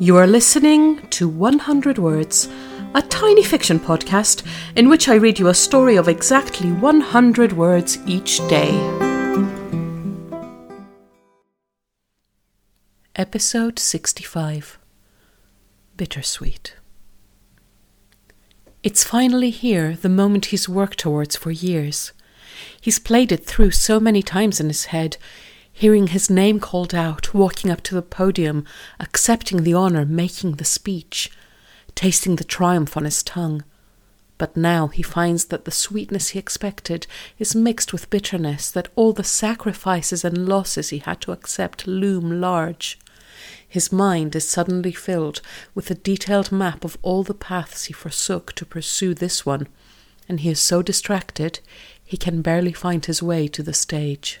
You are listening to 100 Words, a tiny fiction podcast in which I read you a story of exactly 100 words each day. Episode 65 Bittersweet. It's finally here, the moment he's worked towards for years. He's played it through so many times in his head, hearing his name called out, walking up to the podium, accepting the honour, making the speech, tasting the triumph on his tongue. But now he finds that the sweetness he expected is mixed with bitterness, that all the sacrifices and losses he had to accept loom large. His mind is suddenly filled with a detailed map of all the paths he forsook to pursue this one, and he is so distracted he can barely find his way to the stage.